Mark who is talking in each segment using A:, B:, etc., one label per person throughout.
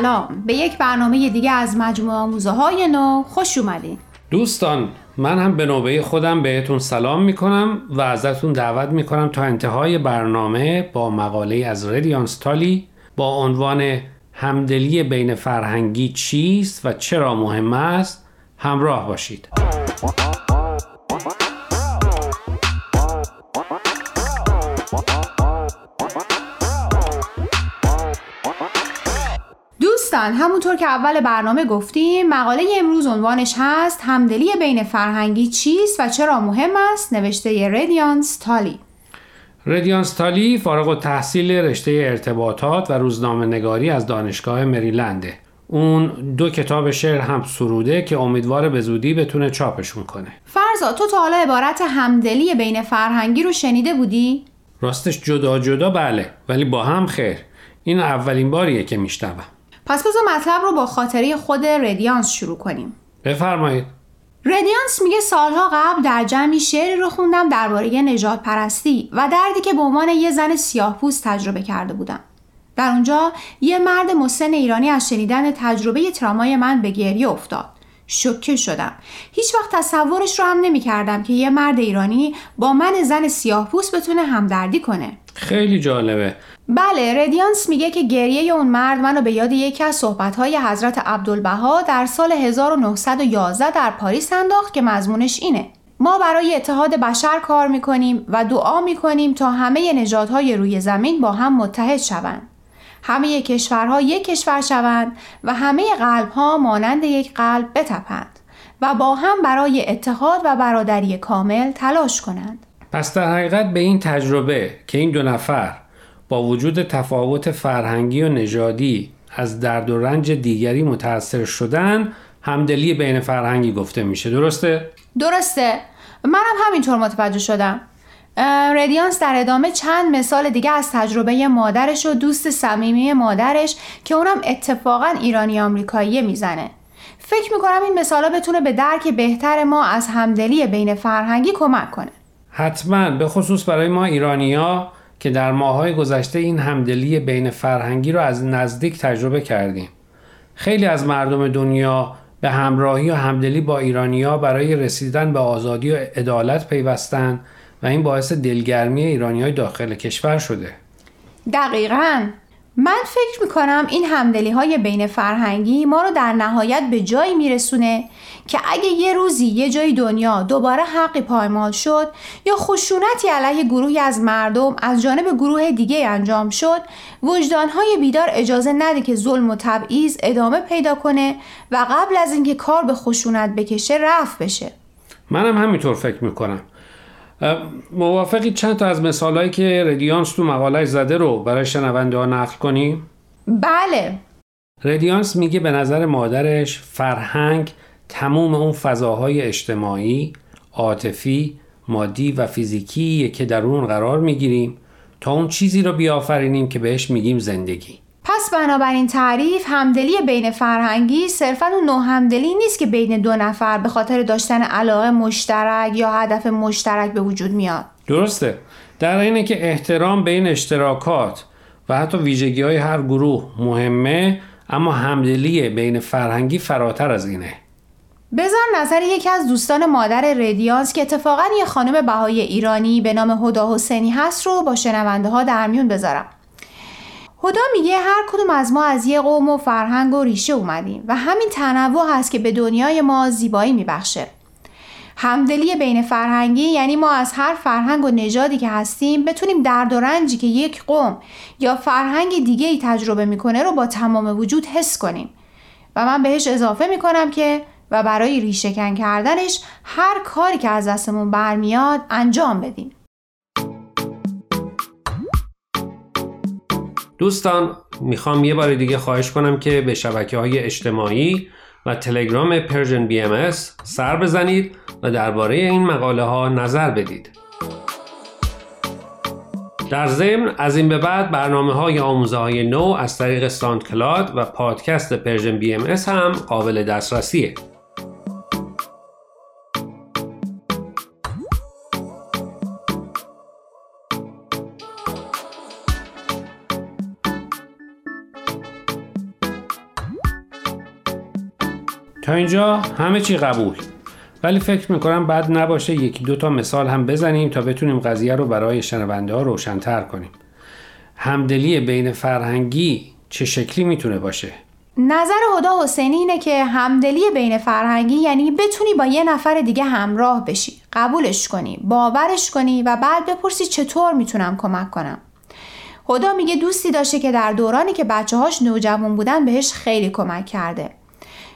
A: سلام. به یک برنامه دیگه از مجموعه آموزه های نو خوش اومدین.
B: دوستان من هم به نوبه خودم بهتون سلام می‌کنم و ازتون دعوت می‌کنم تا انتهای برنامه با مقاله از ردیانس تالی با عنوان همدلی بین فرهنگی چیست و چرا مهم است همراه باشید.
A: دوستان همونطور که اول برنامه گفتیم مقاله امروز عنوانش هست همدلی بین فرهنگی چیست و چرا مهم است؟ نوشته ردیانس تالی
B: ردیانس تالی فارغ و تحصیل رشته ارتباطات و روزنامه نگاری از دانشگاه مریلنده اون دو کتاب شعر هم سروده که امیدواره به زودی بتونه چاپشون کنه.
A: فرزا تو تا حالا عبارت همدلی بین فرهنگی رو شنیده بودی؟
B: راستش جدا جدا بله ولی با هم خیر. این اولین باریه که میشنوم.
A: پس بذار مطلب رو با خاطره خود ردیانس شروع کنیم
B: بفرمایید
A: ردیانس میگه سالها قبل در جمعی شعری رو خوندم درباره نجات پرستی و دردی که به عنوان یه زن سیاه پوست تجربه کرده بودم. در اونجا یه مرد مسن ایرانی از شنیدن تجربه ترامای من به گریه افتاد. شوکه شدم. هیچ وقت تصورش رو هم نمی کردم که یه مرد ایرانی با من زن سیاه پوست بتونه همدردی کنه.
B: خیلی جالبه.
A: بله ردیانس میگه که گریه اون مرد منو به یاد یکی از صحبتهای حضرت عبدالبها در سال 1911 در پاریس انداخت که مضمونش اینه ما برای اتحاد بشر کار می‌کنیم و دعا می‌کنیم تا همه نژادهای روی زمین با هم متحد شوند همه کشورها یک کشور شوند و همه قلبها مانند یک قلب بتپند و با هم برای اتحاد و برادری کامل تلاش کنند.
B: پس در حقیقت به این تجربه که این دو نفر با وجود تفاوت فرهنگی و نژادی از درد و رنج دیگری متأثر شدن همدلی بین فرهنگی گفته میشه. درسته؟
A: درسته. منم همینطور متوجه شدم. ردیانس در ادامه چند مثال دیگه از تجربه مادرش و دوست صمیمی مادرش که اونم اتفاقا ایرانی آمریکایی می‌زنه فکر می‌کنم این مثالا بتونه به درک بهتر ما از همدلی بین فرهنگی کمک کنه
B: حتما به خصوص برای ما ایرانیا که در ماهای گذشته این همدلی بین فرهنگی رو از نزدیک تجربه کردیم. خیلی از مردم دنیا به همراهی و همدلی با ایرانیا برای رسیدن به آزادی و عدالت پیوستن و این باعث دلگرمی ایرانی های داخل کشور شده.
A: دقیقا. من فکر می‌کنم این همدلی های بین فرهنگی ما رو در نهایت به جایی میرسونه که اگه یه روزی یه جای دنیا دوباره حقی پایمال شد یا خشونتی علیه گروهی از مردم از جانب گروه دیگه انجام شد وجدانهای بیدار اجازه نده که ظلم و تبعیض ادامه پیدا کنه و قبل از اینکه کار به خشونت بکشه رفت بشه.
B: منم همینطور فکر می‌کنم. موافقی چند تا از مثالهایی که ردیانس تو مقالش زده رو برای شنونده ها نقل کنیم؟
A: بله
B: ردیانس میگه به نظر مادرش فرهنگ تموم اون فضاهای اجتماعی، عاطفی، مادی و فیزیکی که در اون قرار می‌گیریم تا اون چیزی رو بیافرینیم که بهش میگیم زندگی.
A: پس بنابراین تعریف همدلی بین فرهنگی صرفا اون نوع همدلی نیست که بین دو نفر به خاطر داشتن علاقه مشترک یا هدف مشترک به وجود میاد.
B: درسته. در اینه که احترام بین اشتراکات و حتی ویژگی های هر گروه مهمه اما همدلی بین فرهنگی فراتر از اینه.
A: بذار نظر یکی از دوستان مادر ردیانس که اتفاقا یه خانم بهای ایرانی به نام هدا حسینی هست رو با شنونده ها در میون بذارم. خدا میگه هر کدوم از ما از یه قوم و فرهنگ و ریشه اومدیم و همین تنوع هست که به دنیای ما زیبایی میبخشه. همدلی بین فرهنگی یعنی ما از هر فرهنگ و نژادی که هستیم بتونیم درد و رنجی که یک قوم یا فرهنگ دیگه ای تجربه می‌کنه رو با تمام وجود حس کنیم و من بهش اضافه می‌کنم که و برای ریشهکن کردنش هر کاری که از دستمون برمیاد انجام بدیم.
B: دوستان می‌خوام یه بار دیگه خواهش کنم که به شبکه های اجتماعی و تلگرام Persian BMS سر بزنید و درباره این مقاله ها نظر بدید. در ضمن از این به بعد برنامه های آموزه های نو از طریق SoundCloud و پادکست Persian BMS هم قابل دسترسیه اینجا همه چی قبول. ولی فکر می‌کنم بد نباشه یکی دو تا مثال هم بزنیم تا بتونیم قضیه رو برای شنونده ها روشنتر کنیم. همدلی بین فرهنگی چه شکلی می‌تونه باشه؟
A: نظر هدا حسینی اینه که همدلی بین فرهنگی یعنی بتونی با یه نفر دیگه همراه بشی. قبولش کنی باورش کنی و بعد بپرسی چطور می‌تونم کمک کنم. هدا میگه دوستی داشته که در دورانی که بچه هاش نوجوان بودن بهش خیلی کمک کرده.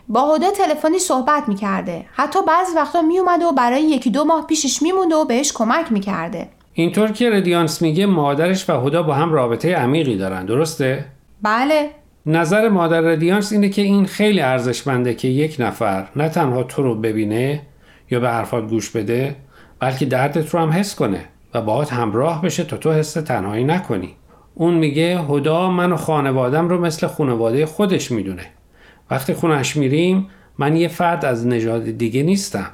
A: با هدا تلفنی صحبت می‌کرده. حتی بعضی وقتا میومده و برای یکی دو ماه پیشش میمونده و بهش کمک می‌کرده.
B: اینطور که ردیانس میگه مادرش و هدا با هم رابطه عمیقی دارن. درسته؟
A: بله.
B: نظر مادر ردیانس اینه که این خیلی ارزشمنده که یک نفر نه تنها تو رو ببینه یا به حرفات گوش بده بلکه دردت رو هم حس کنه و باهات همراه بشه تا تو حس تنهایی نکنی. اون میگه هدا من و خانوادم رو مثل خانواده خودش می‌دونه. وقتی خونش میریم من یه فرد از نژاد دیگه نیستم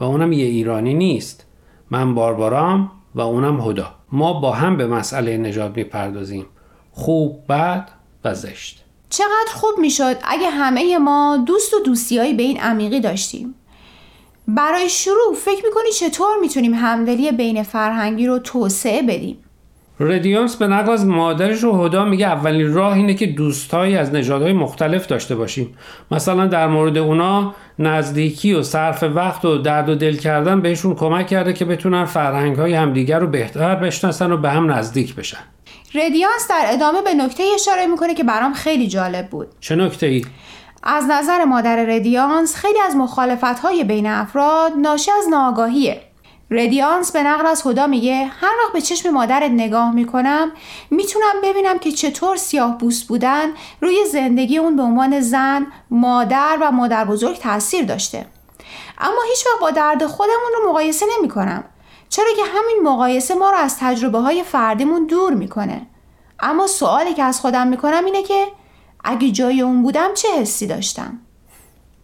B: و اونم یه ایرانی نیست. من باربارام و اونم هدا. ما با هم به مسئله نژاد می‌پردازیم. خوب بد و زشت.
A: چقدر خوب می‌شد اگه همه ما دوست و دوستیایی به این عمیقی داشتیم. برای شروع فکر می‌کنی چطور می‌تونیم همدلی بین فرهنگی رو توسعه بدیم؟
B: ردیانس به نقل از مادرش و هدا میگه اولین راه اینه که دوستایی از نژادهای مختلف داشته باشیم. مثلا در مورد اونا نزدیکی و صرف وقت و درد و دل کردن بهشون کمک کرده که بتونن فرهنگ های همدیگر رو بهتر بشناسن و به هم نزدیک بشن.
A: ردیانس در ادامه به نکته اشاره می‌کنه که برام خیلی جالب بود.
B: چه نکته ای؟
A: از نظر مادر ردیانس خیلی از مخالفت های بین افراد ناشی از ناآگاهیه. ردیانس به نقل از خدا میگه هر وقت به چشم مادرت نگاه می‌کنم می‌تونم ببینم که چطور سیاه بوست بودن روی زندگی اون به عنوان زن، مادر و مادر بزرگ تاثیر داشته. اما هیچ وقت با درد خودمون رو مقایسه نمی کنم. چرا که همین مقایسه ما رو از تجربه های فردیمون دور می‌کنه. اما سوالی که از خودم می‌کنم اینه که اگه جای اون بودم چه حسی داشتم؟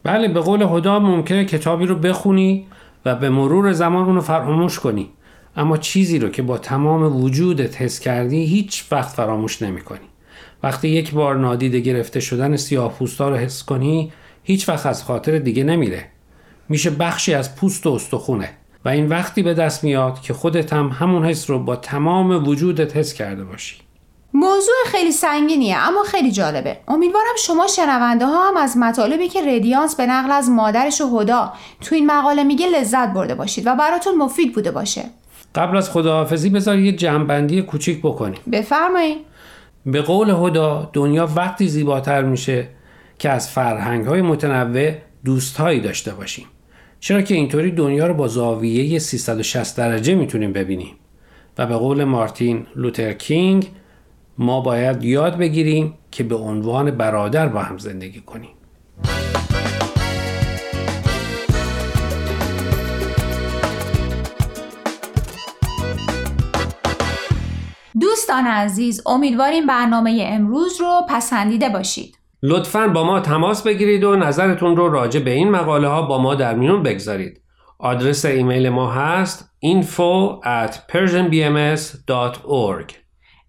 B: بله به قول خدا ممکنه کتابی رو بخونی و به مرور زمان اونو فراموش کنی. اما چیزی رو که با تمام وجودت حس کردی هیچ وقت فراموش نمی کنی. وقتی یک بار نادیده گرفته شدن سیاه پوستا رو حس کنی هیچ وقت از خاطر دیگه نمیره. میشه بخشی از پوست و استخونه. و این وقتی به دست میاد که خودت هم همون حس رو با تمام وجودت حس کرده باشی.
A: موضوع خیلی سنگینیه اما خیلی جالبه. امیدوارم شما شنونده ها هم از مطالبی که ردیانس به نقل از مادرش و هدا تو این مقاله میگه لذت برده باشید و براتون مفید بوده باشه.
B: قبل از خداحافظی بذار یه جنبندی کوچیک بکنیم.
A: بفرمایید.
B: به قول هدا دنیا وقتی زیباتر میشه که از فرهنگ های متنوع دوستهایی داشته باشیم. چرا که اینطوری دنیا رو با زاویه 360 درجه می‌تونیم ببینیم. و به قول مارتین لوتر کینگ ما باید یاد بگیریم که به عنوان برادر با هم زندگی کنیم.
A: دوستان عزیز امیدواریم برنامه امروز رو پسندیده باشید.
B: لطفا با ما تماس بگیرید و نظرتون رو راجع به این مقاله ها با ما در میون بگذارید. آدرس ایمیل ما هست info at persianbms.org